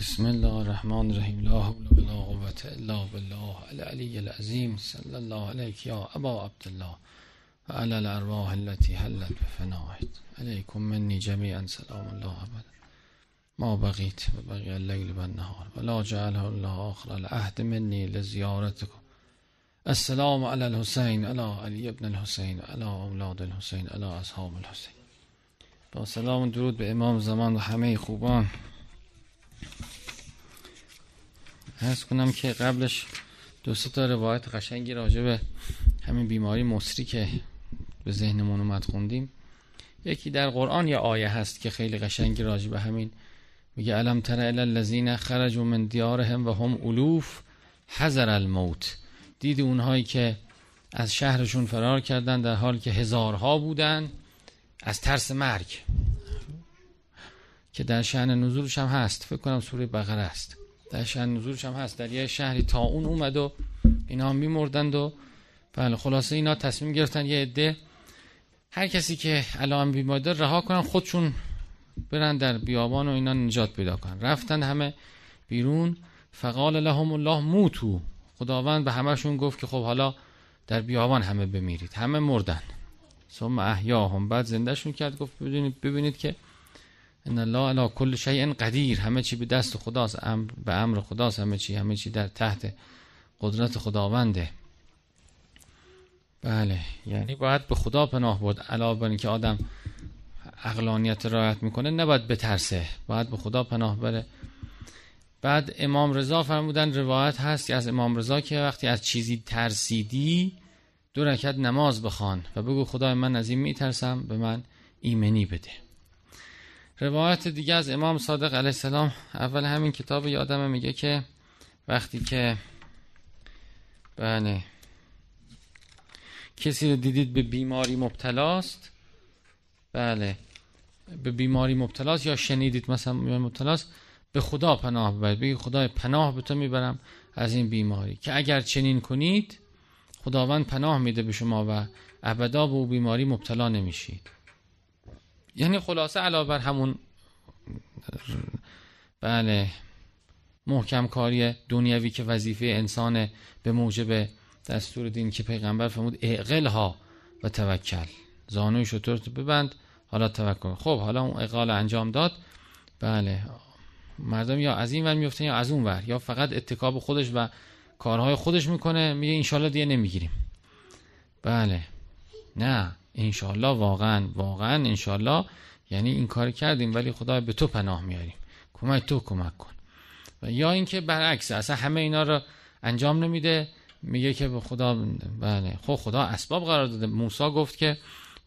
بسم الله الرحمن الرحيم. لا حول ولا قوة إلا بالله العلي العظيم. صلى الله عليك يا أبا عبد الله وعلى الأرواح التي هلت بفنائك عليكم مني جميعا. سلام الله أبدا. ما بغيت؟ وبقي الليل والنهار. ولا جعله الله آخر العهد مني لزيارتكم. السلام على الحسين على علي بن الحسين على أولاد الحسين على أصحاب الحسين. با سلام و درود به امام زمان و همه خوبان. هست کنم که قبلش دو تا روایت قشنگی راجع به همین بیماری مصری که به ذهنمون اومد خوندیم. یکی در قرآن یا آیه هست که خیلی قشنگی راجع به همین. میگه علم تر الی الذین خرجوا من دیارهم و هم الوف حذر الموت. دید اونهایی که از شهرشون فرار کردن در حال که هزارها بودن از ترس مرگ. که در شهن نزولش هم هست. فکر کنم سوره بقره است. در شهن نزولش هم هست. در یه شهری تا اون اومد و اینا هم میمردند و بله خلاصه اینا تصمیم گرفتن یه عده هر کسی که الان بیماری داره رها کنن خودشون برن در بیابان و اینا نجات پیدا کنن. رفتن همه بیرون. فقال لهم الله موتو. خداوند به همهشون گفت که خب حالا در بیابان همه بمیرید. همه مردن. ثم احیاهم. بعد زندهشون کرد. گفت ببینید ببینید که ان الله علی کل شیء قدیر همه چی به دست خداست. امر به امر خداست. همه چی همه چی در تحت قدرت خداونده. بله یعنی باید به خدا پناه بود علاوه بر اینکه آدم اقلانیت رعایت می‌کنه نباید بترسه. باید به خدا پناه بره. بعد امام رضا فرمودن روایت هست که از امام رضا که وقتی از چیزی ترسیدی دو رکعت نماز بخوان و بگو خدای من از این میترسم به من ایمنی بده. روایت دیگه از امام صادق علیه السلام اول همین کتاب یادمه میگه که وقتی که بله کسی رو دیدید به بیماری مبتلاست بله به بیماری مبتلاست یا شنیدید مثلا مبتلاست به خدا پناه ببرید بگید خدای پناه به تو می‌برم از این بیماری که اگر چنین کنید خداوند پناه میده به شما و ابدا به او بیماری مبتلا نمیشید. یعنی خلاصه علاوه بر همون بله محکم کاری دنیوی که وظیفه انسان به موجب دستور دین که پیغمبر فرمود اقلها و توکل. زانوی شطور ببند حالا توکل. خب حالا اون اقال انجام داد. بله مردم یا از این ور میفتن یا از اون ور یا فقط اتکاب خودش و کارهای خودش می‌کنه میگه انشالله دیگه نمی‌گیریم. بله. نه. انشالله واقعا واقعا انشالله یعنی این کار کردیم ولی خدا به تو پناه میاریم. کمک تو کمک کن. و یا اینکه برعکس اصلا همه اینا رو انجام نمیده. میگه که به خدا بله خب خدا اسباب قرار داده. موسی گفت که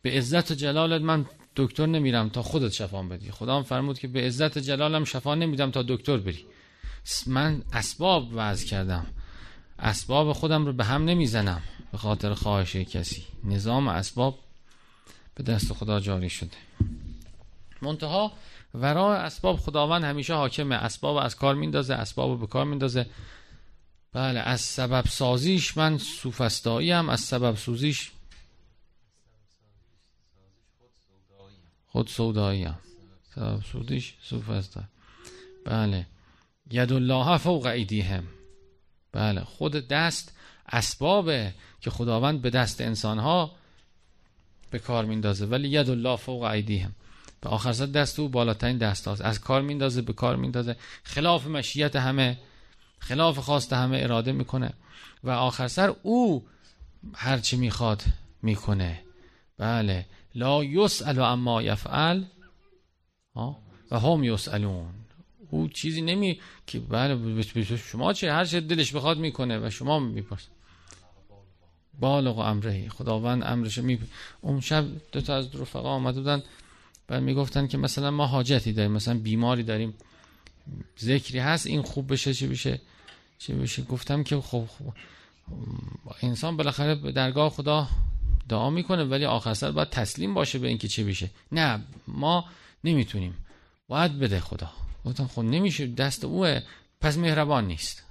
به عزت و جلالت من دکتر نمیرم تا خودت شفا بدی. خدا هم فرمود که به عزت جلالم شفا نمیدم تا دکتر بری. من اسباب وضع کردم. اسباب خودم رو به هم نمی‌زنم به خاطر خواهش کسی. نظام اسباب به دست خدا جاری شده. منتها ورای اسباب خداوند همیشه حاکمه. اسباب از کار میندازه اسباب به کار میندازه. بله از سبب سازیش من سوفستایی هم از سبب سوزیش خود سودایی هم سبب سودیش سوفستایی. بله ید الله فوق ایدیهم. بله خود دست اسبابه که خداوند به دست انسانها به کار میندازه ولی ید الله فوق ایدیهم. به آخر سر دست او بالاترین دست هاست. از کار میندازه به کار میندازه. خلاف مشیت همه خلاف خواست همه اراده می‌کنه. و آخر سر او هرچی می‌خواد می‌کنه. بله. لا یسأل اما یفعل. و هم یسألون. او چیزی نمی که بله شما چه هر چه دلش بخواد می‌کنه و شما میپرس. بالغ و امره خداوند امرش می اون شب دو تا از رفقا آمده بودن بعد می‌گفتن که مثلا ما حاجتی داریم مثلا بیماری داریم. ذکری هست این خوب بشه چه بشه؟ چه بشه؟ گفتم که خب, خب انسان بالاخره به درگاه خدا دعا می‌کنه ولی آخر سر باید تسلیم باشه به اینکه چه بشه. نه ما نمی‌تونیم. باید بده خدا. گفتم خب نمیشه دست اوه پس مهربان نیست.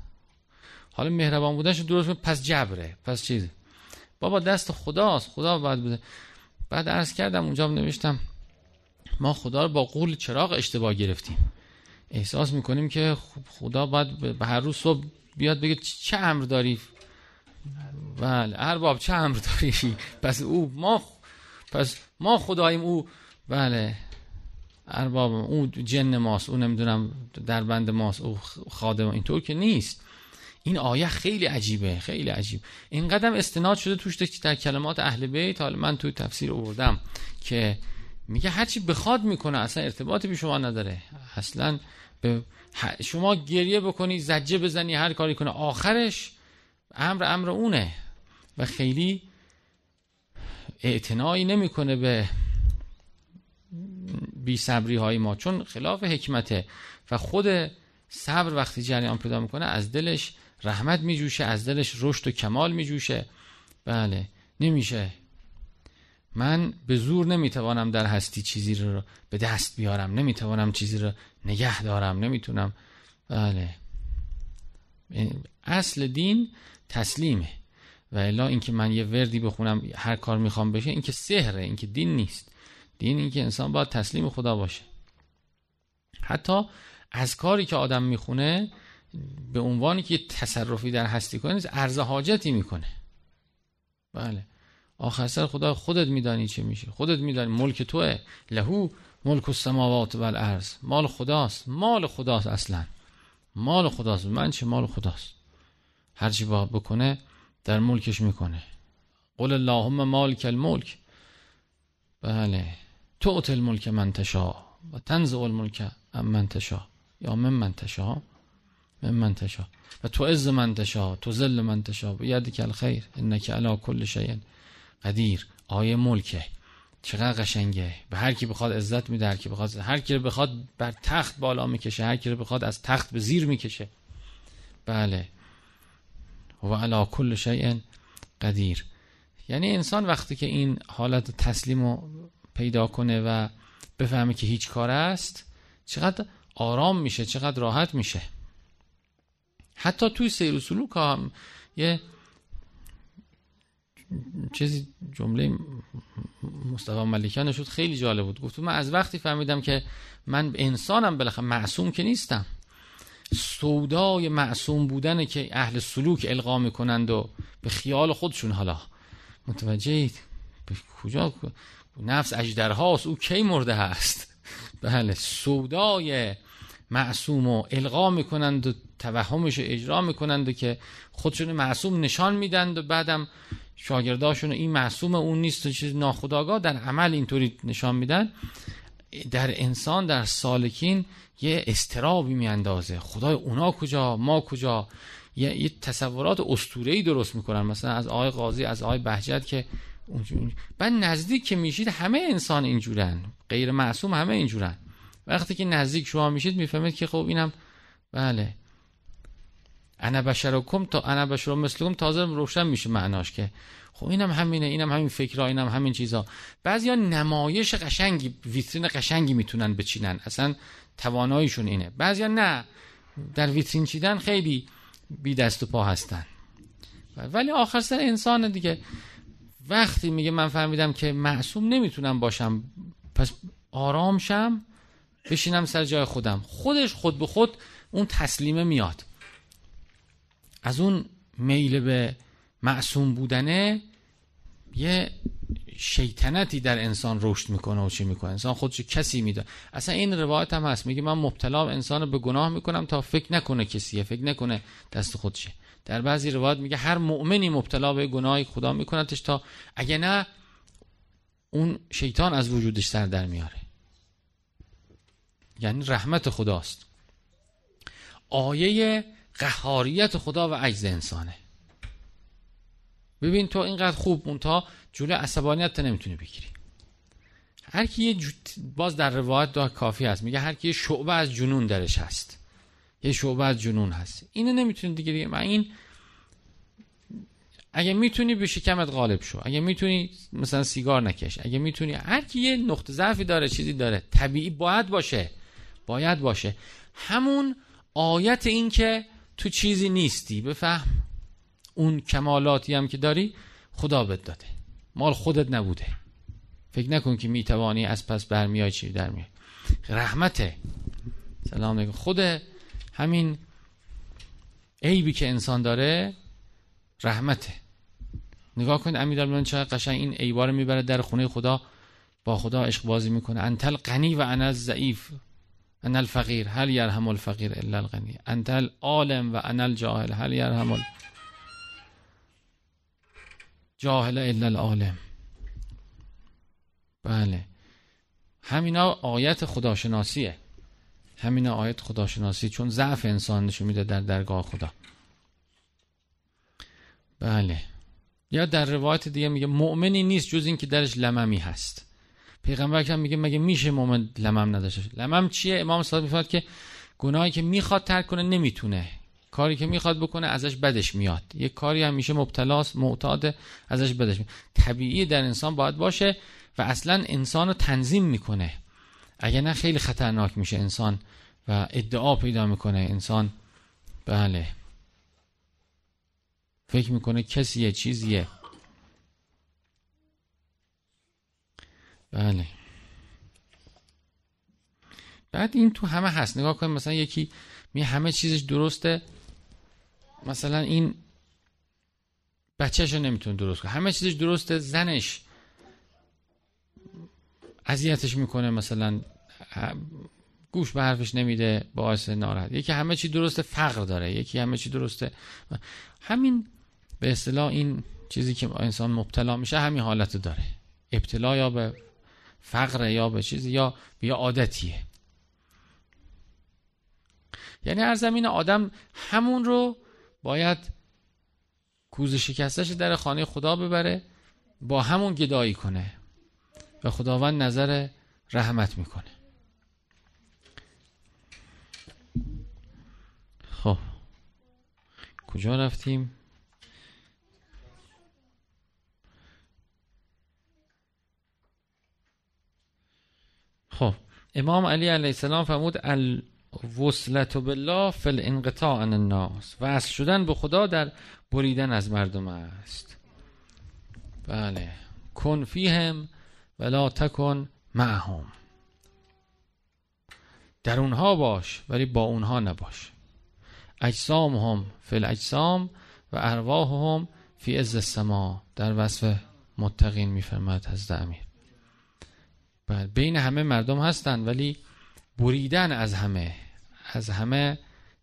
حالا مهربان بودنش درست پس جبره. پس چیز؟ بابا دست خداست خدا باید بده بعد عرض کردم اونجا نوشتم ما خدا رو با قول چراغ اشتباه گرفتیم. احساس می‌کنیم که خدا باید به هر روز صبح بیاد بگه چه امر داری؟ بله ارباب چه امر داری؟ پس او ما پس ما خداییم او. بله ارباب او جن ماست او نمی‌دونم در بند ماست او خادم اینطور که نیست. این آیه خیلی عجیبه خیلی عجیب. این قدم استناد شده توش در کلمات اهل بیت حالا من توی تفسیر آوردم که میگه هرچی بخواد می‌کنه اصلا ارتباطی به شما نداره. اصلا به شما گریه بکنی زجه بزنی هر کاری کنه آخرش امر امر اونه. و خیلی اعتنایی نمی‌کنه به بی صبری های ما. چون خلاف حکمته. و خود صبر وقتی جریان پیدا می‌کنه از دلش رحمت میجوشه از دلش رشد و کمال میجوشه. بله نمیشه. من به زور نمی‌توانم در هستی چیزی رو به دست بیارم نمی‌توانم چیزی رو نگه دارم نمی‌تونم. بله. اصل دین تسلیمه. و الا اینکه من یه وردی بخونم هر کار می‌خوام بشه اینکه سحره اینکه دین نیست. دین اینکه انسان باید تسلیم خدا باشه. حتی از کاری که آدم می‌خونه به عنوانی که تصرفی در هستی کنه ارز حاجتی می‌کنه. بله. آخر سر خدا خودت میدانی چه میشه. خودت میدانی ملک توه. لهو ملک السماوات و الارض مال خداست. مال خداست اصلا. مال خداست. من چه مال خداست؟ هرچی با بکنه در ملکش می‌کنه. قل اللهم مالک الملک. بله. تو الملک من تشا و تنزع الملک من تشا یا من من تشا من تشا و تو عز من تشا تو ذل من تشا و یدک الخیر انک علی کل شیء قدیر. آیه ملکه. چقدر قشنگه. به هر کی بخواد عزت میده هر کی بخواد هر کی بخواد بر تخت بالا می‌کشه هر کی بخواد از تخت به زیر می‌کشه. بله. و علا کل شیء قدیر. یعنی انسان وقتی که این حالت تسلیم رو پیدا کنه و بفهمه که هیچ کار است چقدر آرام میشه چقدر راحت میشه. حتی توی سیر و سلوک هم یه چیزی جمله مصطفی ملکیان شد خیلی جالب بود. گفت من از وقتی فهمیدم که من انسانم بالاخره معصوم که نیستم. سودای معصوم بودن که اهل سلوک القا می‌کنند و به خیال خودشون حالا. متوجهید؟ به کجا؟ نفس اجدرهاست. او کی مرده هست بله سودای معصوم و القا می‌کنند و توهمش اجرا می‌کنند و که خودشون معصوم نشان میدند و بعدم شاگرداشون این معصوم اون نیست و چیز ناخداگاه در عمل اینطوری نشان میدن. در انسان در سالکین یه استرابی میاندازه. خدای اونا کجا؟ ما کجا؟ یه, یه تصورات اسطوره‌ای درست می‌کنن. مثلا از آقای قاضی از آقای بهجت که بعد نزدیک که میشید همه انسان اینجورن. غیر معصوم همه اینجورن. وقتی که نزدیک شما میشید می‌فهمید که خب اینم بله. انا بشرکم تا انا بشر مثلکم تازه روشن میشه معناش که. خب اینم همینه اینم همین فکرها اینم همین چیزا بعضیا نمایش قشنگی ویترین قشنگی می‌تونن بچینن. اصلا تواناییشون اینه. بعضیا نه. در ویترین چیدن خیلی بی دست و پا هستن. ولی آخر سر انسان دیگه. وقتی میگه من فهمیدم که معصوم نمی‌تونم باشم پس آرام شم بشینم سر جای خودم. خودش خود به خود اون تسلیمه میاد. از اون میل به معصوم بودنه یه شیطنتی در انسان رشد می‌کنه و چی می‌کنه. انسان خودش کسی میده. اصلا این روایت هم هست. میگه من مبتلا انسان به گناه می‌کنم تا فکر نکنه کسیه فکر نکنه دست خودشه. در بعضی روایت میگه هر مؤمنی مبتلا به گناه خدا میکنتش تا اگه نه اون شیطان از وجودش سر در میاره. یعنی رحمت خداست. آیه قهاریت خدا و عجز انسانه. ببین تو اینقدر خوب مونتا جلو عصبانیت نمی‌تونی بگیری. هر کی یه باز در روایت دا کافی هست. میگه هر کی یه شعبه از جنون درش هست. یه شعبه از جنون هست. اینو نمی‌تونی دیگه دیگه من این اگه می‌تونی به شکمت غالب شو. اگه می‌تونی مثلا سیگار نکش. اگه می‌تونی هر کی یه نقطه ضعفی داره چیزی داره طبیعی باید باشه. باید باشه. همون آیت این که تو چیزی نیستی بفهم. اون کمالاتی هم که داری خدا بد داده. مال خودت نبوده. فکر نکن که می‌توانی از پس برمیای چی در میای. رحمته. سلام علیکم. خود همین عیبی که انسان داره رحمته. نگاه کنید امیرالمومنین چقدر قشنگ این عیبا رو می‌بره در خونه خدا با خدا عشق بازی می‌کنه. انتل غنی و انا ضعیف. انا الفقیر هل یرحم الفقیر الا الغنی انتل عالم و انا الجاهل هل یرحم جاهل الا العالم؟ بله. همینا آیت خداشناسیه. همینا آیت خداشناسی چون ضعف انسان نشون میده در درگاه خدا. بله. یا در روایت دیگه میگه مؤمنی نیست جز اینکه درش لممی هست. پیغمبر که میگه مگه میشه مؤمن لمم نداشته لمم چیه؟ امام صادق میفرماد که گناهی که می‌خواد ترک کنه نمی‌تونه. کاری که می‌خواد بکنه ازش بدش میاد. یه کاری همیشه مبتلاست معتاد ازش بدش میاد. طبیعی در انسان باید باشه و اصلا انسان رو تنظیم می‌کنه. اگر نه خیلی خطرناک میشه انسان و ادعا پیدا می‌کنه. انسان بله. فکر می‌کنه کسیه چیزیه. بله. بعد این تو همه هست. نگاه کنیم مثلا یکی می همه چیزش درسته. مثلا این بچهش رو نمی‌تونه درست کنه. همه چیزش درسته زنش اذیتش می‌کنه مثلا گوش به حرفش نمیده باعث ناراحت. یکی همه چی درسته فقر داره. یکی همه چی درسته. همین به اصطلاح این چیزی که انسان مبتلا میشه همین حالت داره. ابتلا یا به فقر یا به چیزی یا به عادتیه. یعنی هر زمین آدم همون رو باید کوز شکستش در خانه خدا ببره با همون گدایی کنه. و خداوند نظر رحمت می‌کنه. خب. کجا رفتیم؟ خب. امام علی علیه السلام فرمود الوصلت بالله فی الانقطاع عن الناس. وصل شدن به خدا در بریدن از مردم است. بله. کن فیهم ولا تکن معهم. در اونها باش ولی با اونها نباش. اجسام هم فی الاجسام و ارواح هم فی از السما. در وصف متقین میفرماد حضرت امیر. بله. بین همه مردم هستند ولی بریدن از همه از همه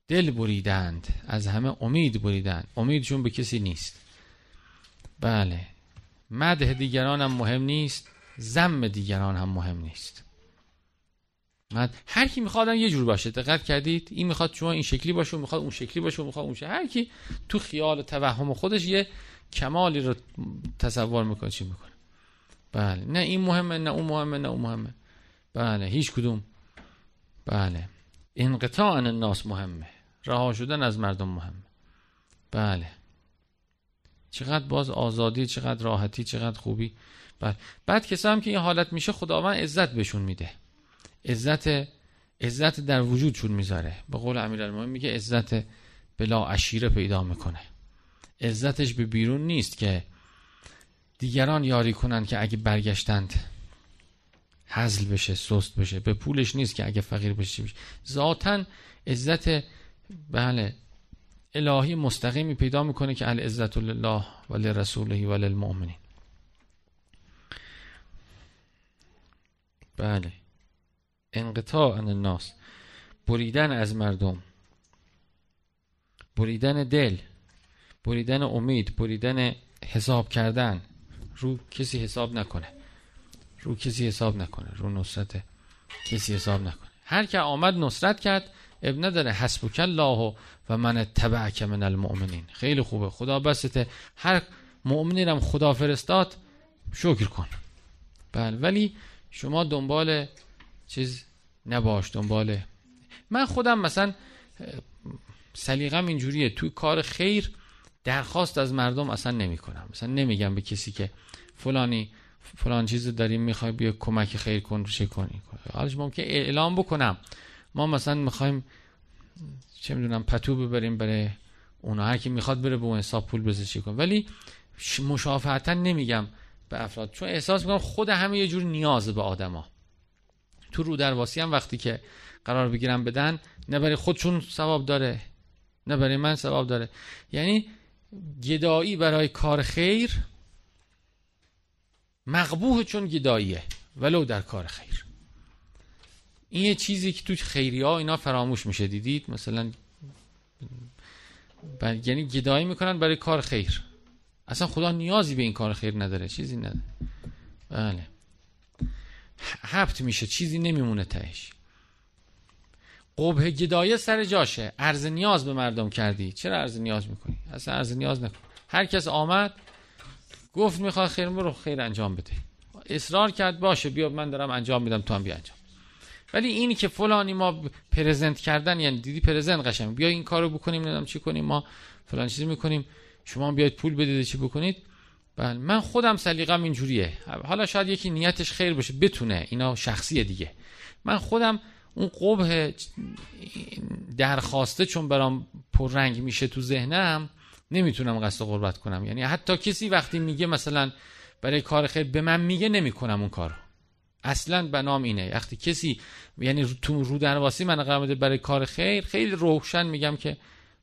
دل بریدند از همه امید بریدند. امیدشون به کسی نیست. بله. مده دیگران هم مهم نیست زم دیگران هم مهم نیست. مد... هر کی می‌خواد یه جور باشه. دقت کردید؟ این می‌خواد شما این شکلی باشه و می‌خواد اون شکلی باشه و می‌خواد اون شکلی. هر کی تو خیال و توهم خودش یه کمالی رو تصور می‌کنه چی می‌کنه؟ بله. نه این مهمه نه اون مهمه نه اون مهمه. بله هیچ کدوم. بله. انقطاع الناس مهمه. رها شدن از مردم مهمه. بله. چقدر باز آزادی چقدر راحتی چقدر خوبی. بله. بعد کسا هم که این حالت میشه خداوند عزت بهشون میده. عزت عزت در وجودشون می‌ذاره. به قول امیرالمومنین میگه عزت بلا عشیره پیدا می‌کنه. عزتش به بیرون نیست که دیگران یاری کنند که اگه برگشتند حزل بشه سست بشه. به پولش نیست که اگه فقیر بشه بشه. ذاتا عزت بله الهی مستقیمی پیدا می‌کنه که ال عزت الله و لرسوله و للمؤمنین. بله. انقطاع عن الناس. بریدن از مردم. بریدن دل. بریدن امید. بریدن حساب کردن. رو کسی حساب نکنه. رو کسی حساب نکنه. رو نصرت کسی حساب نکنه. هر که آمد نصرت کرد اب نداره حسبک الله و من تبعک من المؤمنین. خیلی خوبه. خدا بسته. هر مؤمنی هم خدا فرستاد شکر کن. بله ولی شما دنبال چیز نباش دنبال من خودم مثلا سلیقم اینجوریه. توی کار خیر درخواست از مردم اصلا نمی کنم مثلا نمیگم به کسی که فلانی فلان چیز داریم می‌خوای بیا کمک خیر کن چه کنی؟ حالش ممکن اعلام بکنم. ما مثلا می‌خوایم چه می‌دونم پتو ببریم برای اونا. هر کی می‌خواد بره به اون حساب پول بزنه چی کن ولی مشافهتا نمیگم به افراد. چون احساس می‌کنم خود همه یه جور نیاز به آدما. تو رو درواسی هم وقتی که قرار بگیرم بدن نه برای خودشون ثواب داره نه برای من ثواب داره. یعنی گدایی برای کار خیر مقبوه چون گداییه ولو در کار خیر. این یه چیزی که تو خیری ها اینا فراموش میشه دیدید؟ مثلا یعنی گدایی می‌کنن برای کار خیر. اصلا خدا نیازی به این کار خیر نداره چیزی نداره. بله. حبت میشه چیزی نمیمونه تهش. قبه گدایه سر جاشه. عرض نیاز به مردم کردی. چرا عرض نیاز می‌کنی؟ اصلا عرض نیاز نکن. هر کس آمد گفت می‌خواد خیر برو خیر انجام بده. اصرار کرد باشه بیا من دارم انجام میدم تو هم بیا انجام ولی اینی که فلانی ما پرزنت کردن یعنی دیدی پرزنت قشنگ. بیا این کارو بکنیم نمی‌دونم چی کنیم ما فلان چیزی می‌کنیم. شما بیاید پول بدید چی بکنید؟ بله من خودم سلیقم اینجوریه. حالا شاید یکی نیتش خیر باشه بتونه. اینا شخصیه دیگه. من خودم اون قبه درخواسته چون برام پررنگ میشه تو ذهنم نمی‌تونم قصد قربت کنم. یعنی حتی کسی وقتی میگه مثلا برای کار خیر به من میگه نمی‌کنم اون کارو. اصلا به نام اینه. وقتی کسی یعنی تو رو درواسی من قرار برای کار خیر خیلی روشن میگم که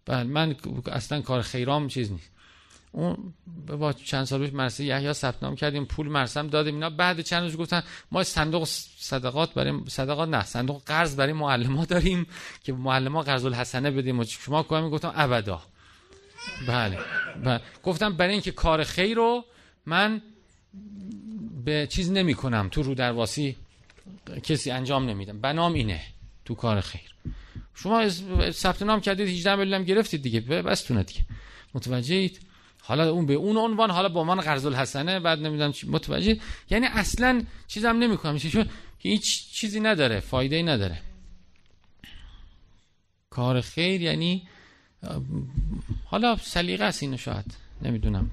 بله من اصلا کار خیرام چیز نیست. اون با چند سال پیش مرسه یحیی ثبت نام کردیم پول مرسم دادیم اینا بعد چند روز گفتن ما صندوق صدقات برای صدقات نه صندوق قرض برای معلما داریم که معلما قرض الحسنه بدیم. و شما کاری گفتم ابدا. بله, بله. گفتم برای اینکه کار خیر رو من به چیز نمی کنم تو رو درواسی کسی انجام نمیدم. بنام اینه تو کار خیر. شما ثبت نام کردید 18 میلیون گرفتید دیگه بستونه دیگه. متوجهید حالا اون به اون عنوان حالا با من قرض الحسنه بعد نمی‌دونم چی متوجه. یعنی اصلا چیزم نمی‌کنم چون هیچ چیزی نداره فایده ای نداره. کار خیر یعنی حالا سلیقه است اینو شاید نمی‌دونم.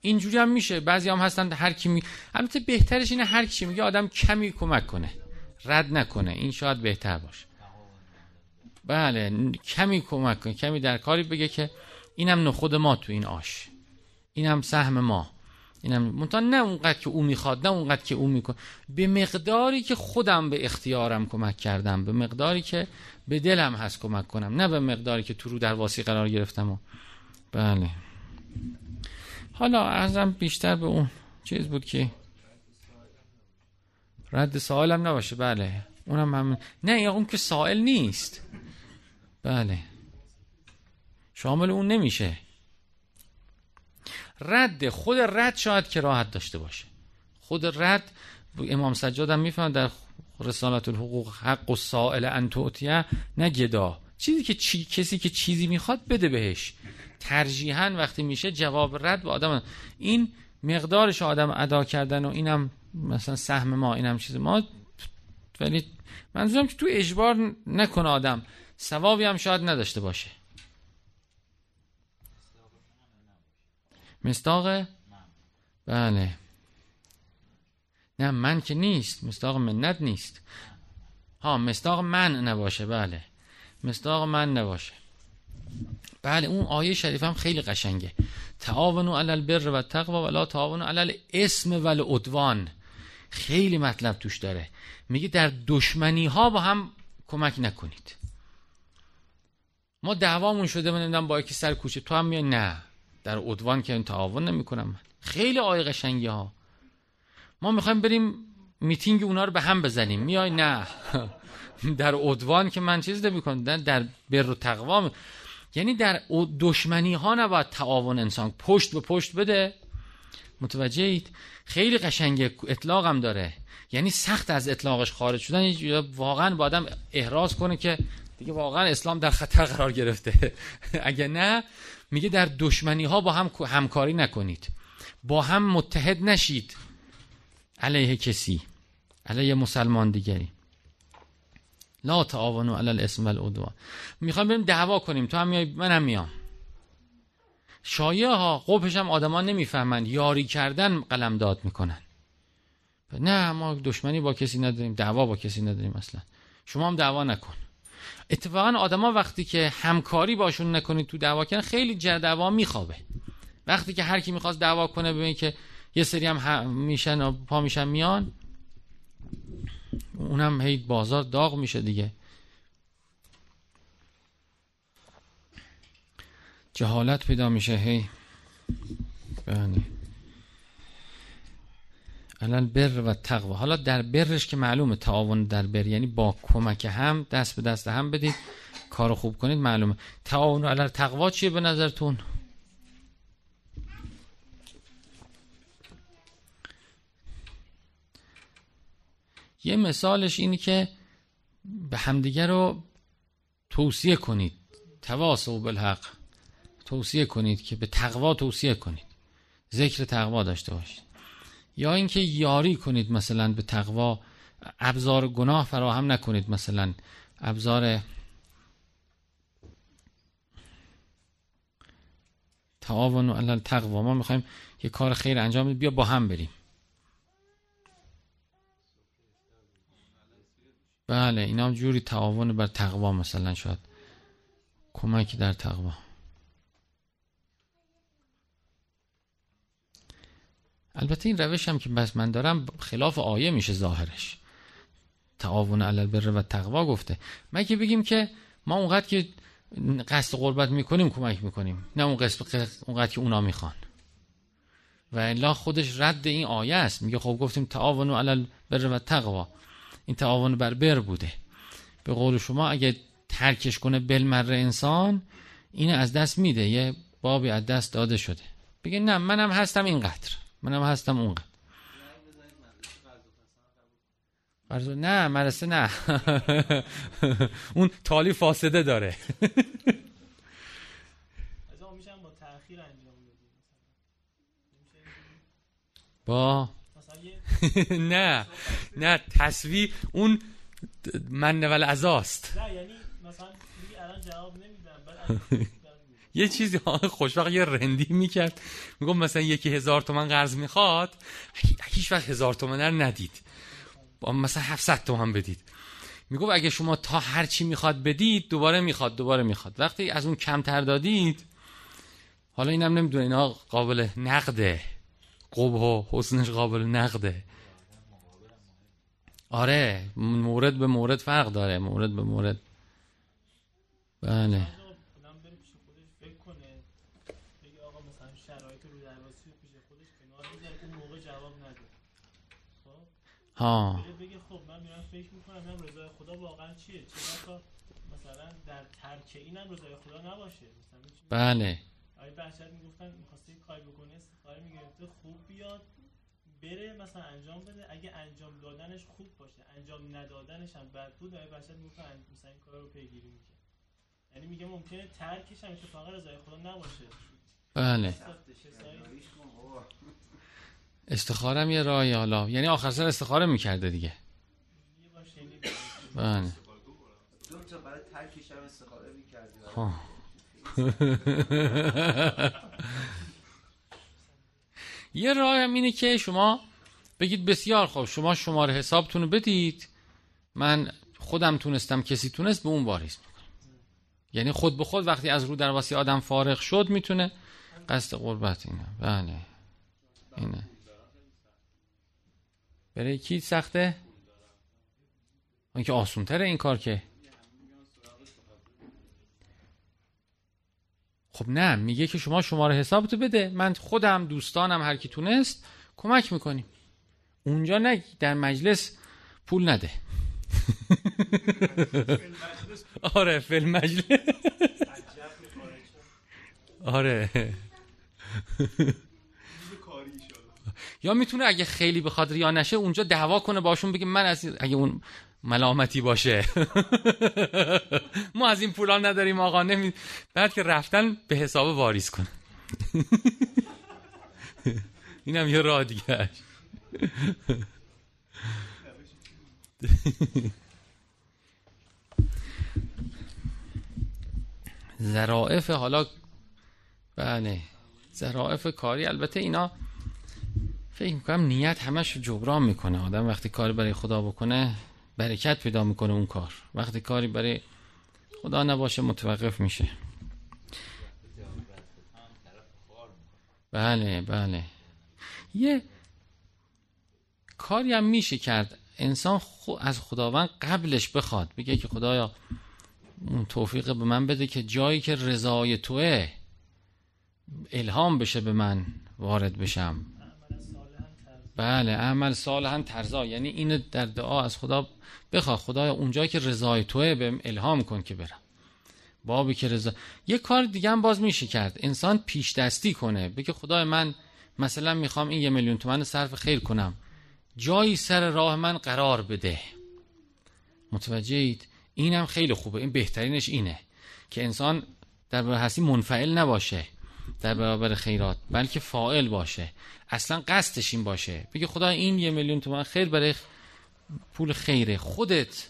اینجوری هم میشه بعضی هم هستن هر کی می... البته بهترش اینه هر کی میگه آدم کمی کمک کنه رد نکنه این شاید بهتر باشه. بله کمی کمک کنه کمی در کاری بگه که اینم نخود ما تو این آش. اینم سهم ما. اینم منتها نه اونقدر که او می‌خواد نه اونقدر که او می‌کنه به مقداری که خودم به اختیارم کمک کردم به مقداری که به دلم هست کمک کنم نه به مقداری که تو رو در واسی قرار گرفتم و بله. حالا ارزم بیشتر به اون چیز بود که رد سوالم نباشه بله. اونم هم نه اون که سائل نیست. بله. شامل اون نمیشه. رد خود رد شاید که راحت داشته باشه. خود رد امام سجاد هم میفهم در رسالت الحقوق حق و سائل انتوتیه نه گدا. چیزی که چی... کسی که چیزی می‌خواد بده بهش. ترجیحاً وقتی میشه جواب رد به آدم. این مقدارش آدم ادا کردن و اینم مثلا سهم ما اینم چیز ما. ولی منظورم که تو اجبار نکنه آدم. ثوابی هم شاید نداشته باشه. مستاق بله. نه من که نیست. مستاق منت نیست. ها مستاق من نباشه. بله. مستاق من نباشه. بله اون آیه شریف هم خیلی قشنگه. تعاونو علی البر و تقوا ولا تعاونو علی الاسم و العدوان. خیلی مطلب توش داره. میگه در دشمنی ها با هم کمک نکنید. ما دعوامون شده من با یکی سر کوچه تو هم میای؟ نه. در عدوان که این تعاون نمی‌کنم. خیلی آیه قشنگی ها ما می‌خوایم بریم میتینگ اونا رو به هم بزنیم. میای نه. در عدوان که من چیز نمی‌کنم. در بر و تقوا یعنی در دشمنی ها نباید تعاون انسان پشت به پشت بده. متوجهید خیلی قشنگ اطلاقم داره. یعنی سخت از اطلاقش خارج شدن. واقعا با آدم احراز کنه که دیگه واقعا اسلام در خطر قرار گرفته. اگه نه میگه در دشمنی ها با هم همکاری نکنید. با هم متحد نشید. علیه کسی. علیه مسلمان دیگری. لا تعاونوا علی الاسم والعدوان. می‌خوایم بریم دعوا کنیم. تو هم میای منم میام. شایعه ها قبش هم آدما نمی‌فهمند یاری کردن قلم داد می‌کنن. نه ما دشمنی با کسی نداریم. دعوا با کسی نداریم اصلا. شما هم دعوا نکن. اتفاقا آدما وقتی که همکاری باشون نکنید تو دعوا کردن خیلی جر دعوا میخوابه. وقتی که هر کی می‌خواست دعوا کنه ببین که یه سری هم, میشن و پا میشن میان. اونم هی بازار داغ میشه دیگه. جهالت پیدا میشه هی. بله الان بر و تقوا. حالا در برش که معلومه تعاون در بر یعنی با کمک هم دست به دست هم بدید کارو خوب کنید معلومه. تعاون علی تقوا چیه به نظرتون؟ یه مثالش اینی که به همدیگه رو توصیه کنید. تواصل بالحق. توصیه کنید که به تقوا توصیه کنید. ذکر تقوا داشته باشید. یا اینکه یاری کنید مثلا به تقوا ابزار گناه فراهم نکنید مثلا. ابزار تعاون و علل تقوا ما می‌خوایم یه کار خیر انجام بدیم. بیا با هم بریم. بله اینا جوری تعاون بر تقوا مثلا شاید. کمکی در تقوا. البته این روش هم که بس من دارم خلاف آیه میشه ظاهرش. تعاون علی البر و تقوا گفته. مگه بگیم که ما اونقدر که قصد قربت می‌کنیم کمک می‌کنیم. نه اون قصد اونقدر که اونا می‌خوان. و الا خودش رد این آیه است. میگه خب گفتیم تعاون علی البر و تقوا. این تعاون بر بر بوده. به قول شما اگه ترکش کنه بلمر انسان این از دست میده. یه بابی از دست داده شده. بگه نه منم هستم اینقدر. منم هستم اونقدر قرض نه مرسه نه. اون تالی فاسده داره. با نه نه تصوی اون من ول ازاست. نه یعنی مثلا الان جواب نمیدم یه چیزی خوشبخت یه رندی می‌کرد. میگم مثلا یکی هزار تومن قرض می‌خواد. هیچ وقت هزار تومن رو ندید. با مثلا 700 تومن بدید. میگم اگه شما تا هر چی می‌خواد بدید دوباره می‌خواد دوباره می‌خواد. وقتی از اون کمتر دادید حالا اینم نمی‌دونه اینا قابل نقده. قبه و حسنش قابل نقده. آره مورد به مورد فرق داره. مورد به مورد. بله. ها. بگه خب من میرم فکر می‌کنم من رضای خدا واقعا چیه؟ چرا مثلا در ترک اینم رضای خدا نباشه؟ مثلا بله. آقای بحشت می‌گفتن می‌خواسته کاری بکنه استخاره می‌گرفته خوب بیاد بره مثلا انجام بده. اگه انجام دادنش خوب باشه انجام ندادنش هم بد بود آقای بحشت می‌گفتن مثلا این کار رو پیگیری می‌کنه. یعنی میگه ممکنه ترکش هم اتفاقا رضای خدا نباشه. بله. استخارم یه راهی حالا. یعنی آخر سر استخاره می‌کرده دیگه. بله. خب. یه راه هم اینه که شما بگید بسیار خوب شما شماره حسابتون رو بدید. من خودم تونستم کسی تونست به اون واریز می‌کنم یعنی خود به خود وقتی از رو در واسی آدم فارغ شد می‌تونه. قصد قربت اینه. بله. اینه. برای کی سخته؟ اون که آسون تره این کار که. خب نه میگه که شما شماره حسابتو بده. من خودم دوستانم هر کی تونست کمک می‌کنیم. اونجا نه در مجلس پول نده. آره فیلم مجلس. آره. یا می‌تونه اگه خیلی بخواد ریا نشه اونجا دعوا کنه باشون بگه من از اگه اون ملامتی باشه. ما از این پولا نداریم آقا نمی بعد که رفتن به حساب واریز کنه اینم یه راه دیگه زرائف حالا بله. زرائف کاری البته اینا فکر می‌کنم نیت همش جبران می‌کنه. آدم وقتی کاری برای خدا بکنه برکت پیدا می‌کنه اون کار. وقتی کاری برای خدا نباشه متوقف میشه. بله بله. یه کاری هم میشه کرد. انسان از خداوند قبلش بخواد. بگه که خدایا اون توفیق به من بده که جایی که رضای توه الهام بشه به من وارد بشم. بله عمل صالحا ترزا یعنی این در دعا از خدا بخواه خدایا اونجایی که رضای توه بهم الهام کن که برم. بابی که رضا. یه کار دیگه هم باز میشه کرد. انسان پیش دستی کنه. بگه خدای من مثلا می‌خوام این یه میلیون تومن صرف خیر کنم. جایی سر راه من قرار بده. متوجهید اینم خیلی خوبه. این بهترینش اینه که انسان در هستی منفعل نباشه. در برابر خیرات بلکه فائل باشه. اصلا قصدش این باشه. بگه خدا این یه میلیون تومن خیر برای پول خیره خودت.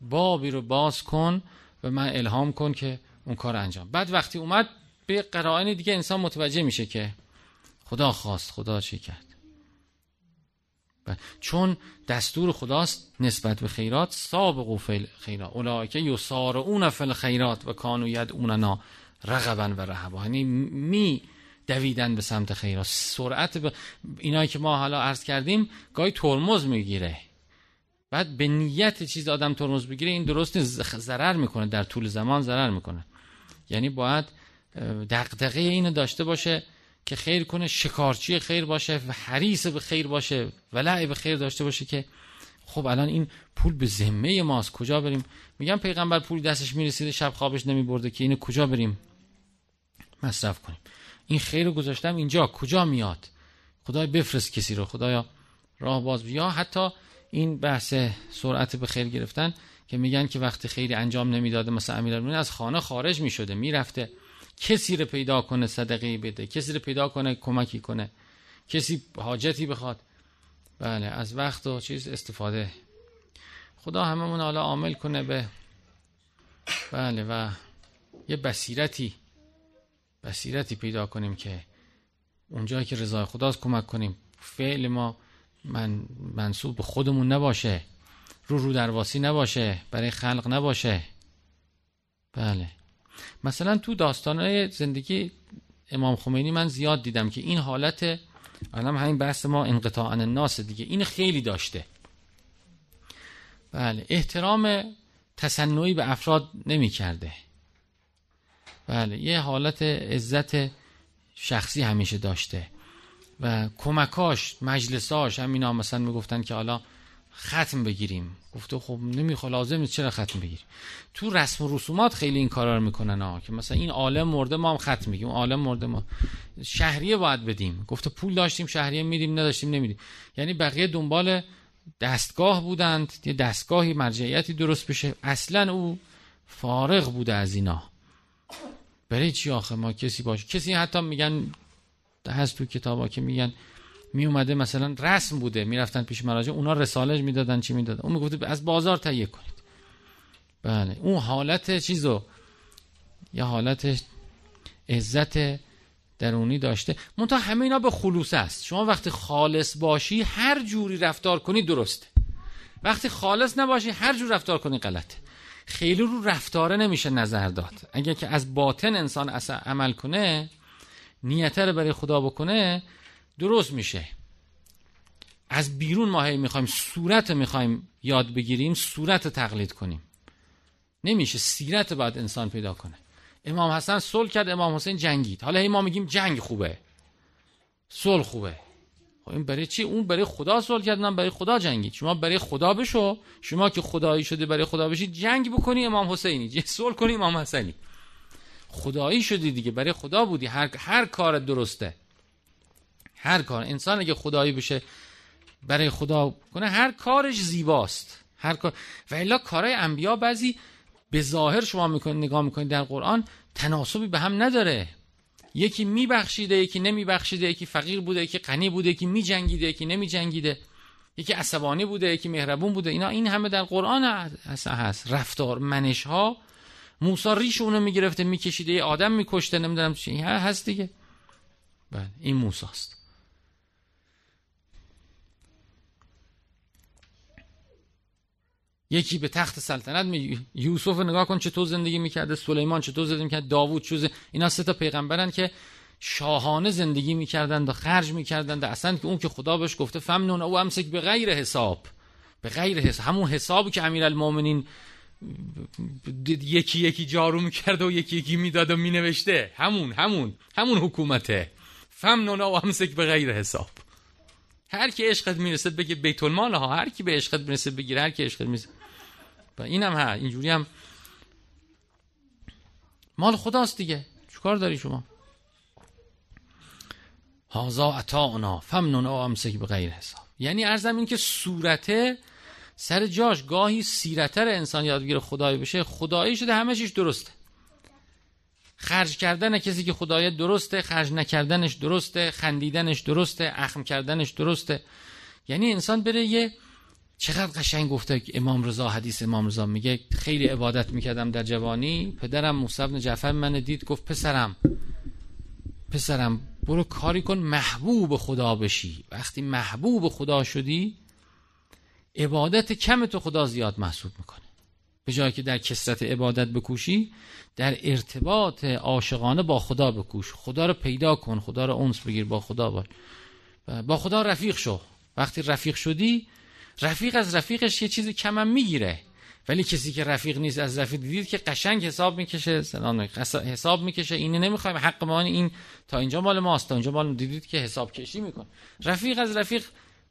بابی رو باز کن و من الهام کن که اون کار انجام. بعد وقتی اومد به قرائن دیگه انسان متوجه میشه که خدا خواست خدا چی کرد. چون دستور خداست نسبت به خیرات سابقو فی خیرات اولئک یسارعون فی الخیرات و کانوا یدعوننا. رغبا و رهبا یعنی می دویدن به سمت خیرات سرعت به اینایی که ما حالا عرض کردیم گاهی ترمز می‌گیره. بعد به نیت چیز آدم ترمز بگیره این درست ضرر می‌کنه. در طول زمان ضرر می‌کنه. یعنی باید دقدقه اینو داشته باشه که خیر کنه شکارچی خیر باشه حریص به خیر باشه و به خیر داشته باشه که خب الان این پول به ذمه ماست. کجا بریم؟ میگم پیغمبر پول دستش می‌رسیده شب خوابش نمیبرده که اینو کجا بریم؟ مصرف کنیم. این خیر رو گذاشتم اینجا. کجا میاد؟ خدای بفرست کسی رو. خدایا راه باز یا حتی این بحث سرعت به خیر گرفتن که میگن که وقتی خیلی انجام نمی‌داده مثلا امیرالمومنین از خانه خارج می‌شده می‌رفته. کسی رو پیدا کنه صدقه بده. کسی رو پیدا کنه کمکی کنه. کسی حاجتی بخواد. بله از وقت و چیز استفاده. خدا هممون حالا عامل کنه به بله و یه بصیرتی بصیرتی پیدا کنیم که اونجایی که رضای خداست کمک کنیم. فعل ما من منصوب به خودمون نباشه. رو رو درواسی نباشه. برای خلق نباشه. بله. مثلا تو داستانهای زندگی امام خمینی من زیاد دیدم که این حالت الان همین بحث ما انقطاع الناس دیگه. این خیلی داشته. بله. احترام تصنعی به افراد نمی کرده بله یه حالت عزت شخصی همیشه داشته و کمکاش مجلساش همینا مثلا می‌گفتن که حالا ختم بگیریم. گفته خب نمی‌خواد لازم نیست چرا ختم بگیریم؟ تو رسم و رسومات خیلی این کارا رو می‌کنن ها که مثلا این عالم مرده ما هم ختم میگیم عالم مرده ما. شهریه باید بدیم. گفته پول داشتیم شهریه میدیم نداشتیم نمیدیم. یعنی بقیه دنبال دستگاه بودند. یه دستگاهی مرجعیتی درست بشه. اصلا او فارغ بوده از اینا. برای چی آخه ما کسی باشه کسی حتی میگن هست تو کتابا که میگن می اومده مثلا رسم بوده می‌رفتن پیش مراجع اونا رساله می‌دادن چی می‌دادن؟ اون می‌گفت از بازار تهیه کنید. بله اون حالت چیزو یا حالت عزت درونی داشته. منتها همه اینا به خلوص است. شما وقتی خالص باشی هر جوری رفتار کنی درسته. وقتی خالص نباشی هر جور رفتار کنی غلطه. خیلی رو رفتاره نمیشه نظر داد. اگر که از باطن انسان اصلا عمل کنه نیته رو برای خدا بکنه درست میشه. از بیرون ما هی می‌خوایم صورت می‌خوایم یاد بگیریم صورت تقلید کنیم. نمیشه سیرت باید انسان پیدا کنه. امام حسن صلح کرد امام حسین جنگید. حالا هی ما میگیم جنگ خوبه. صلح خوبه. خب این برای چی؟ اون برای خدا صلح کرد من برای خدا جنگید شما برای خدا بشو. شما که خدایی شده برای خدا بشی جنگ بکنی امام حسینی. صلح کنی امام حسینی. خدایی شدی دیگه برای خدا بودی. هر هر کار درسته. هر کار. انسان اگه خدایی بشه برای خدا کنه هر کارش زیباست. هر کار و الا کارهای انبیا بعضی به ظاهر شما می‌کنید نگاه می‌کنید در قرآن تناسبی به هم نداره. یکی میبخشیده یکی نمیبخشیده یکی فقیر بوده یکی غنی بوده یکی میجنگیده یکی نمیجنگیده. یکی عصبانی بوده یکی مهربون بوده. اینا این همه در قرآن هست رفتار منش ها موسی ریش اونو می‌گرفته میکشیده یه آدم میکشته نمی‌دونم چی. هست دیگه. بله این موسی است یکی به تخت سلطنت می یوسف نگاه کن چطور زندگی می‌کرده سلیمان چطور زندگی می‌کرد داوود چوز اینا سه تا پیغمبرن که شاهانه زندگی می‌کردند و خرج می‌کردند. اصلا که اون که خدا بهش گفته فمنون او امسک به غیر حساب. به غیر حساب. همون حسابی که امیرالمومنین یکی یکی جارو می‌کرد و یکی یکی می‌داد و مینوشته. همون همون همون حکومته. فمنونا و همسک به غیر حساب. هر کی عشقت می‌رسه بگه بیت المال ها هر کی به عشقت می‌رسه بگیر هر کی عشقت می‌رسه اینم ها اینجوری هم. مال خداست دیگه. چیکار داری شما؟ هازا عطانا فمنونا و همسک به غیر حساب. یعنی ارزم این که صورته سر جاش گاهی سیرتر انسان یادگیر خدایی بشه. خدایی شده همشش درسته. خرج کردن کسی که خدای درسته خرج نکردنش درسته خندیدنش درسته اخم کردنش درسته. یعنی انسان بره یه چقدر قشنگ گفته امام رضا حدیث امام رضا میگه. خیلی عبادت می‌کردم در جوانی. پدرم موسی بن جعفر من دید گفت پسرم پسرم برو کاری کن محبوب خدا بشی. وقتی محبوب خدا شدی عبادت کم تو خدا زیاد محسوب می‌کنه. به جایی که در کسرت عبادت بکوشی در ارتباط عاشقانه با خدا بکوش. خدا رو پیدا کن خدا رو اونس بگیر با خدا باش. با خدا رفیق شو. وقتی رفیق شدی رفیق از رفیقش یه چیزی کمم می‌گیره. ولی کسی که رفیق نیست از رفیق دیدید که قشنگ حساب می‌کشه سلام حساب می‌کشه اینه نمی‌خوایم حق ما این تا اینجا مال ماست تا اینجا مال دیدید که حساب کشی میکن رفیق از رفیق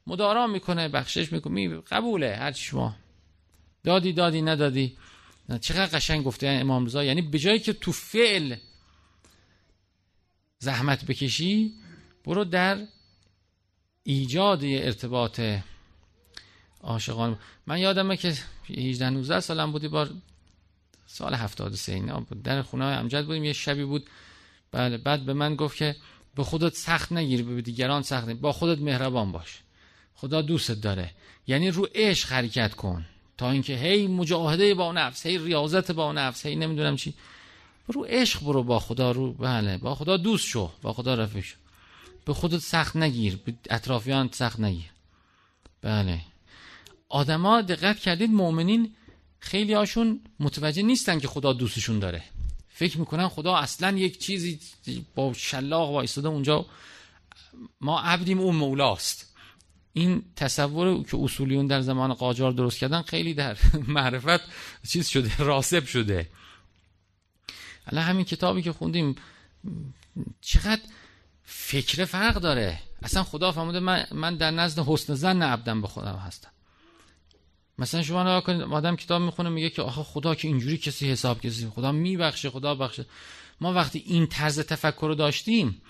مدارا می‌کنه بخشش می‌کنه قبوله هر شما. دادی دادی ندادی. چقدر قشنگ گفته امام رضا. یعنی به جایی که تو فعل زحمت بکشی برو در ایجاد ارتباط عاشقان من یادمه که 18 19 سالم بودی بار سال 73 اینا بود. در خونه های امجد بودیم یه شبی بود. بله بعد به من گفت که به خودت سخت نگیر به دیگران سخت نگیر. با خودت مهربان باش. خدا دوستت داره. یعنی رو عشق حرکت کن. تا اینکه هی مجاهده با نفس هی ریاضت با نفس هی نمی‌دونم چی. رو عشق برو با خدا رو بله با خدا دوست شو با خدا رفیق شو. به خودت سخت نگیر به اطرافیان سخت نگیر. بله. آدما دقت کردید مؤمنین خیلی هاشون متوجه نیستن که خدا دوستشون داره. فکر می‌کنن خدا اصلا یک چیزی با شلاق وایستاده اونجا. ما عبدیم اون مولاست. این تصور که اصولیون در زمان قاجار درست کردن خیلی در معرفت چیز شده راسب شده. الان همین کتابی که خوندیم چقدر فکر فرق داره؟ اصلا خدا فرموده من, من در نزد حسن زن عبدم به خودم هستم. مثلا شما نگاه کنید آدم کتاب می‌خونه میگه که آخه خدا که اینجوری کسی حساب کسی خدا میبخشه خدا بخشه. ما وقتی این طرز تفکر رو داشتیم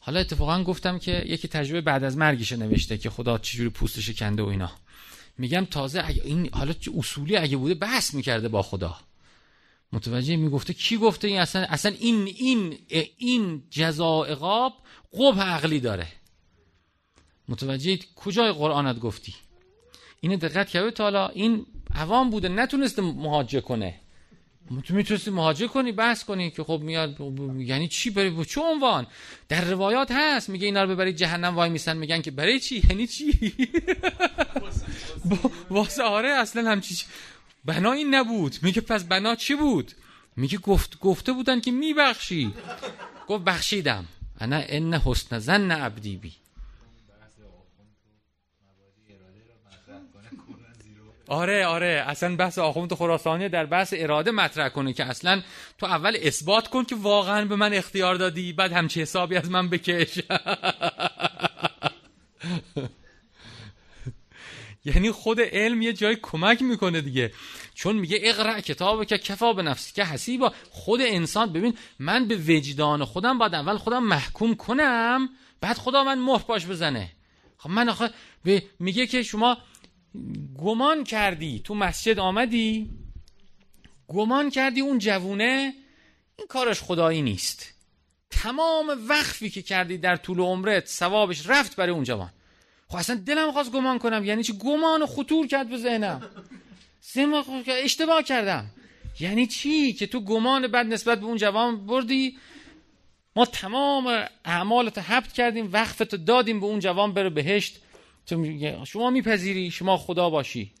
حالا اتفاقا گفتم که یکی تجربه بعد از مرگش نوشته که خدا چجوری پوستش کنده و اینا. میگم تازه اگه این حالا اصولی اگه بوده بحث می‌کرده با خدا. متوجه می‌گفته کی گفته این؟ اصلا اصلا این این این جزا عقاب قبح عقلی داره. متوجه کجای قرآنت گفتی؟ اینو دقت کرده تا حالا این عوام بوده نتونسته مهاجه کنه. تو می‌تونستی مهاجه کنی بحث کنی که خب میاد یعنی چی؟ برای چه عنوان؟ در روایات هست میگه اینا رو ببرید جهنم وای میسن میگن که برای چی؟ یعنی چی؟ واسه آره اصلا همچی بنا این نبود. میگه پس بنا چی بود؟ میگه گفت گفته بودن که میبخشی. گفت بخشیدم. انا ان حسن زن عبدی بی. آره آره. اصلا بحث آخوند خراسانی در بحث اراده مطرح کنه که اصلا تو اول اثبات کن که واقعا به من اختیار دادی بعد همچی حسابی از من بکش. یعنی خود علم یه جای کمک می‌کنه دیگه. چون میگه اقرا کتاب که کفا به نفسی که حسیبا خود انسان ببین من به وجدان خودم باید اول خودم محکوم کنم بعد خدا من مهر باش بزنه. خب من آخه میگه که شما گمان کردی؟ تو مسجد آمدی؟ گمان کردی اون جوونه؟ این کارش خدایی نیست. تمام وقفی که کردی در طول عمرت ثوابش رفت برای اون جوان. خب اصلا دلم خواست گمان کنم. یعنی چی؟ گمان خطور کرد به ذهنم. اشتباه کردم. یعنی چی؟ که تو گمان بد نسبت به اون جوان بردی؟ ما تمام اعمالت حبت کردیم وقفت دادیم به اون جوان بره بهشت. شما میپذیری شما خدا باشی.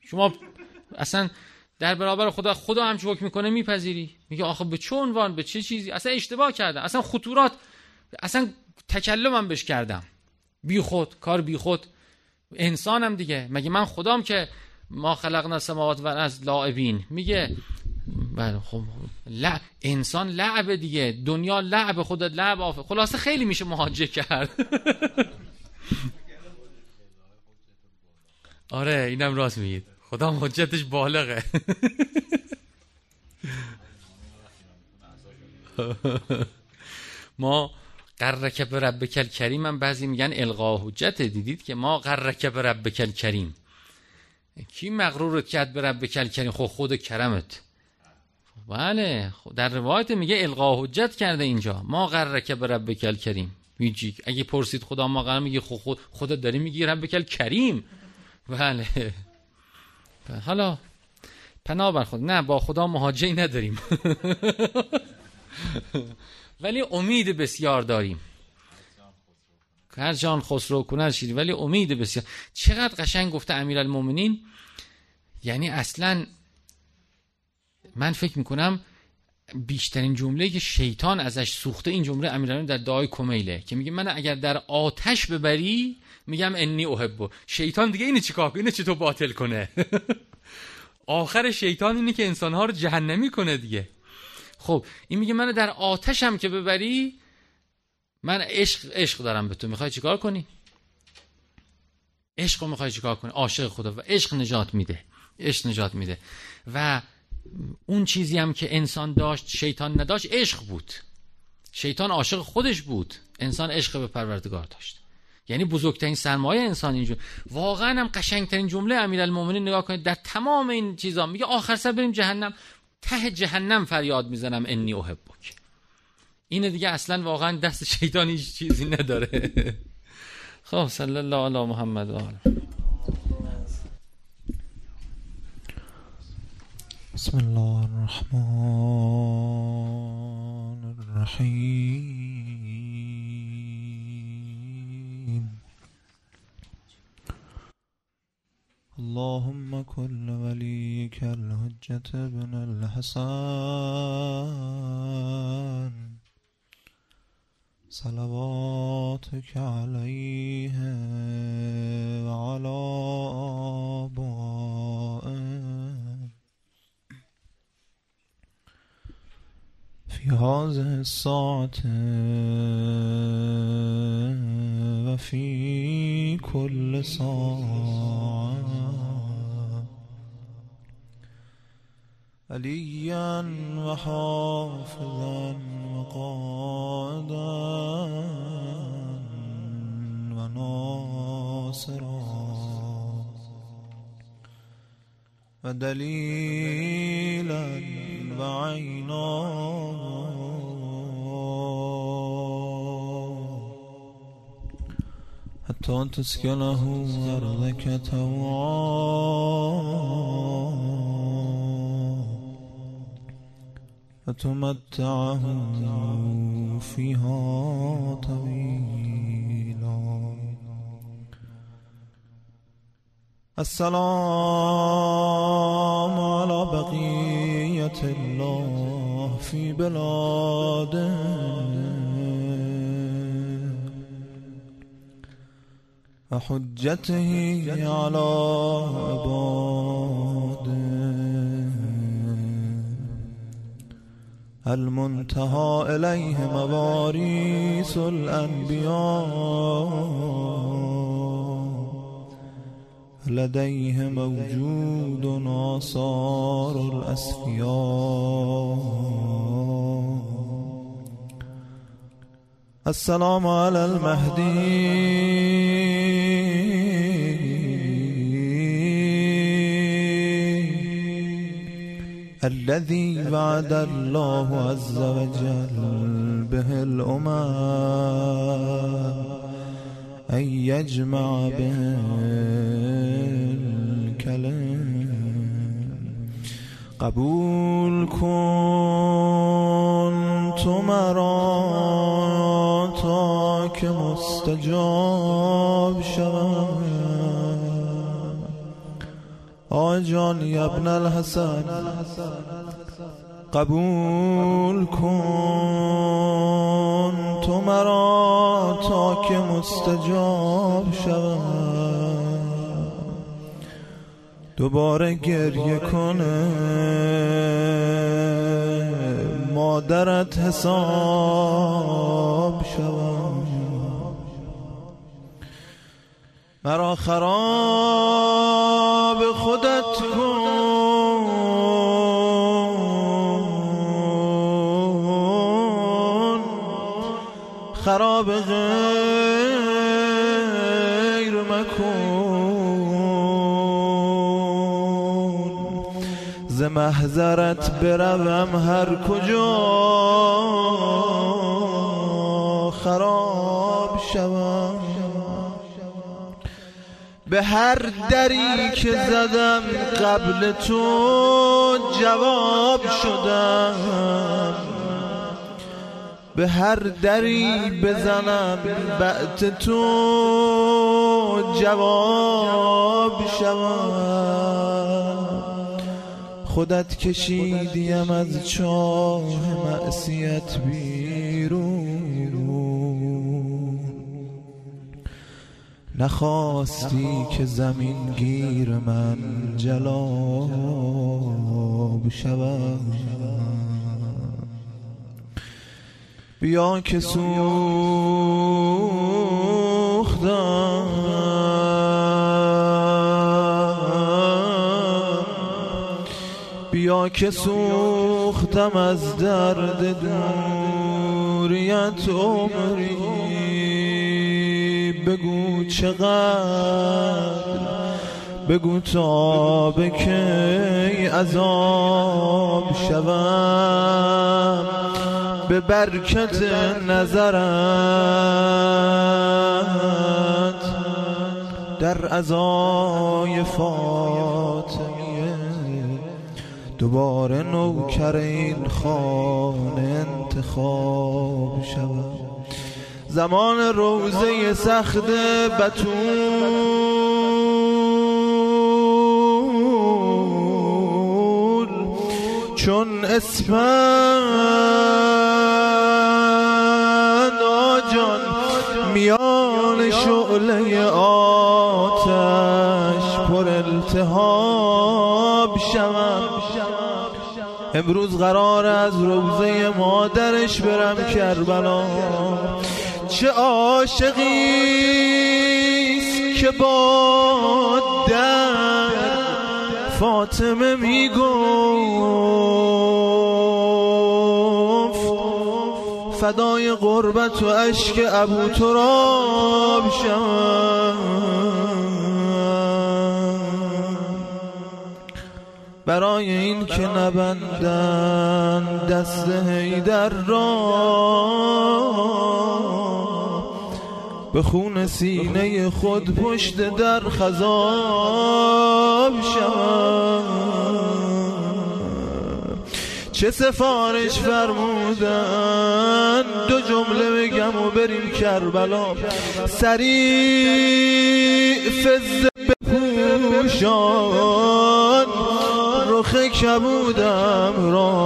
شما اصلا در برابر خدا خدا هم حکم می‌کنه میپذیری. میگه آخه به چه عنوان به چه چیزی؟ اصلا اشتباه کردم. اصلا خطورات اصلا تکلمم بهش کردم. بی خود کار بی خود. انسانم دیگه. مگه من خدام که ما خلقنا سماوات و از لاعبین میگه بله خب لا انسان لعبه دیگه. دنیا لعب خودت لعب آفه خلاصه خیلی میشه مهاجه کرد. آره اینم راست میگید. خدا حجتش بالغه. ما قررک به کل کریم هم بعضی میگن القا حجت دیدید که ما قررک به کل کریم کی مغرور کرد به رب کل کریم خب خود کرمت. بله در روایت میگه القا حجت کرده اینجا. ما قررک به کل کریم میگی اگه پرسید خدا ما قرار میگه خود خودت داری میگی کل کریم بله. حالا پناه بر خود. نه با خدا مهاجه نداریم. ولی امید بسیار داریم. هر جان خسرو کنر شیری ولی امید بسیار. چقدر قشنگ گفته امیرالمومنین. یعنی اصلا من فکر می‌کنم بیشترین جمله که شیطان ازش سوخته این جمله امیرالمومنین در دعای کمیله که میگه من اگر در آتش ببری میگم انی احبو. شیطان دیگه اینه چیکار کنه؟ اینه چی تو باطل کنه؟ آخر شیطان اینه که انسانها رو جهنمی کنه دیگه. خب این میگه من در آتشم که ببری من عشق عشق دارم به تو. می‌خوای چیکار کنی؟ عشق رو می‌خوای چیکار کنی؟ عاشق خدا. و عشق نجات میده. عشق نجات میده. و اون چیزی هم که انسان داشت شیطان نداشت عشق بود. شیطان عاشق خودش بود. انسان عشق به پروردگار داشت. یعنی بزرگترین سرمایه انسان اینجور. واقعا هم قشنگترین جمله امیرالمومنین نگاه کنید در تمام این چیزا میگه آخر سر بریم جهنم. ته جهنم فریاد می‌زنم انی احبک. اینه دیگه اصلا واقعا دست شیطان هیچ چیزی نداره. خب صلی الله علی محمد و بسم الله الرحمن الرحیم. اللهم كل وليك الحجة ابن الحسن. صلواتك عليه وعلى آبائه. في هذه الساعة وفي كل ساعة عليا وحافظا وقائدا وناصرا. ودليلا وعينا حتى تسكنه أرضك توعا فتمتعه فيها طويلا. السلام على بقية الله في بلاده. وحجته على عباده المنتهى إليه مواريث الأنبياء لديه موجود آثار الأسفياء السلام على المهدي. الذي وعد الله عز وجل به الأمم أن يجمع به الكلم قبول كنت مرا تا که مستجاب شوم. آجان ابن الحسن قبول کن تو مرا تا که مستجاب شوم. دوباره گریه کنه. مادرت حساب شوم. مرا خراب خودت کن. خراب غیر مکن. ز محضرت بروم هر کجا. خراب شوم. به هر دری که زدم قبل تو جواب شدم. به هر دری بزنم بعد تو جواب شوم. خودت کشیدیم از چاه معصیت بیرون. نخواستی که زمین گیر من جلاب شود بیا که سوختم. بیا که سوختم از درد دوریت عمری بگو چقدر بگو تا به کی عذاب شوم. به برکت نظرت در ازای فاطمیه دوباره نوکر این خانه انتخاب شود زمان روزه سخت بتول چون اسفند آجان میان شعله آتش پر التهاب شوم امروز قرار از روزه مادرش برم کربلا. چه عاشقیست که با در فاطمه می‌گفت فدای قربت و عشق ابو تراب برای این که نبندن دست هیدر را. به خون سینه خود پشت در خذاب شوم چه سفارش فرمودن؟ دو جمله بگم و بریم کربلا. سریع فز بپوشان رخ کبودم را.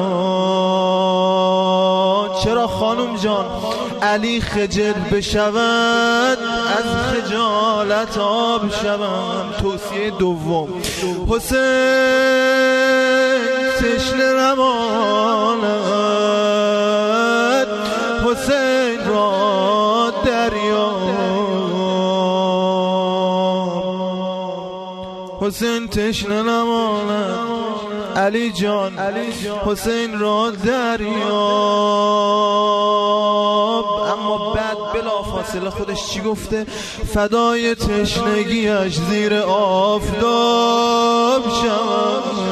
چرا خانم جان؟ علی خجل بشود از خجالت آب شوم. توصیه دوم. حسین تشنه نماند حسین را دریا. حسین تشنه نماند علی جان حسین را دریاب. اما بعد بلا فاصله خودش چی گفته؟ فدای تشنگیش زیر آفتاب شوم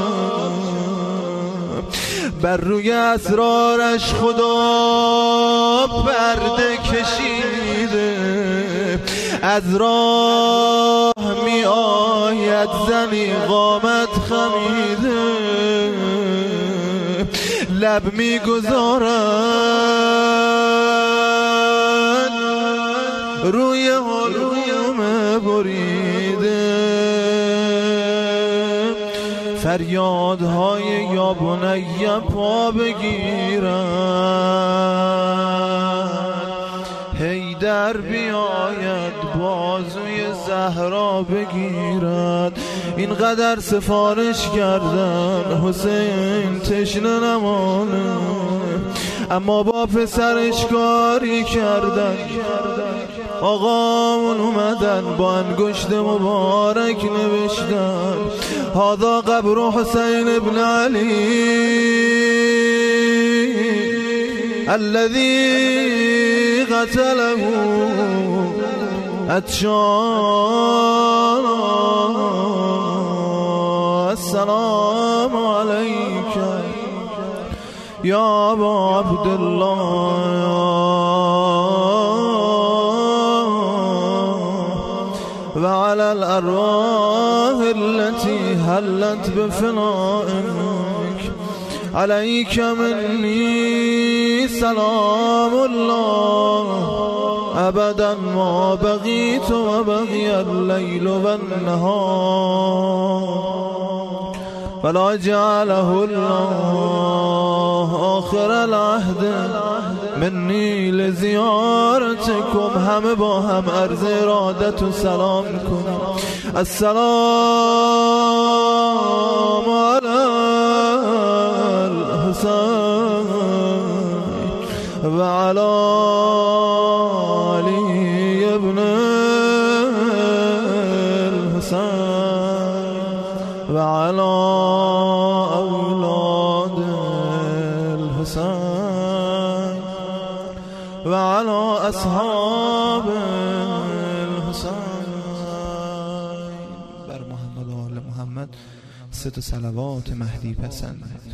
بر روی اسرارش خدا پرده کشیده. از راه می آید زنی قامت خمیده. لب می گذارد روی حلوم بریده. فریادهای یا بنیم پا بگیرد. هیدر بیاید بازوی زهرا بگیرد. اینقدر سفارش کردن حسین تشنه نمانه اما با پسرش کاری کردن. آقامون اومدن با انگشت مبارک نوشتن. هذا قبر حسین ابن علی. الذي قتله اتشان السلام عليك يا أبا عبد الله. وعلى الأرواح التي هلت بفنائك عليك مني سلام الله. أبدا ما بغيت وبغي الليل والنهار. فلا جعله الله آخر العهد. مني لزيارتكم هم با هم عرض ارادت و سلام کن. السلام على الحسين وعلى علي وعلى أولاد الحسين وعلى أصحاب الحسين. بر محمد و آل محمد ست صلوات مهدی پسند.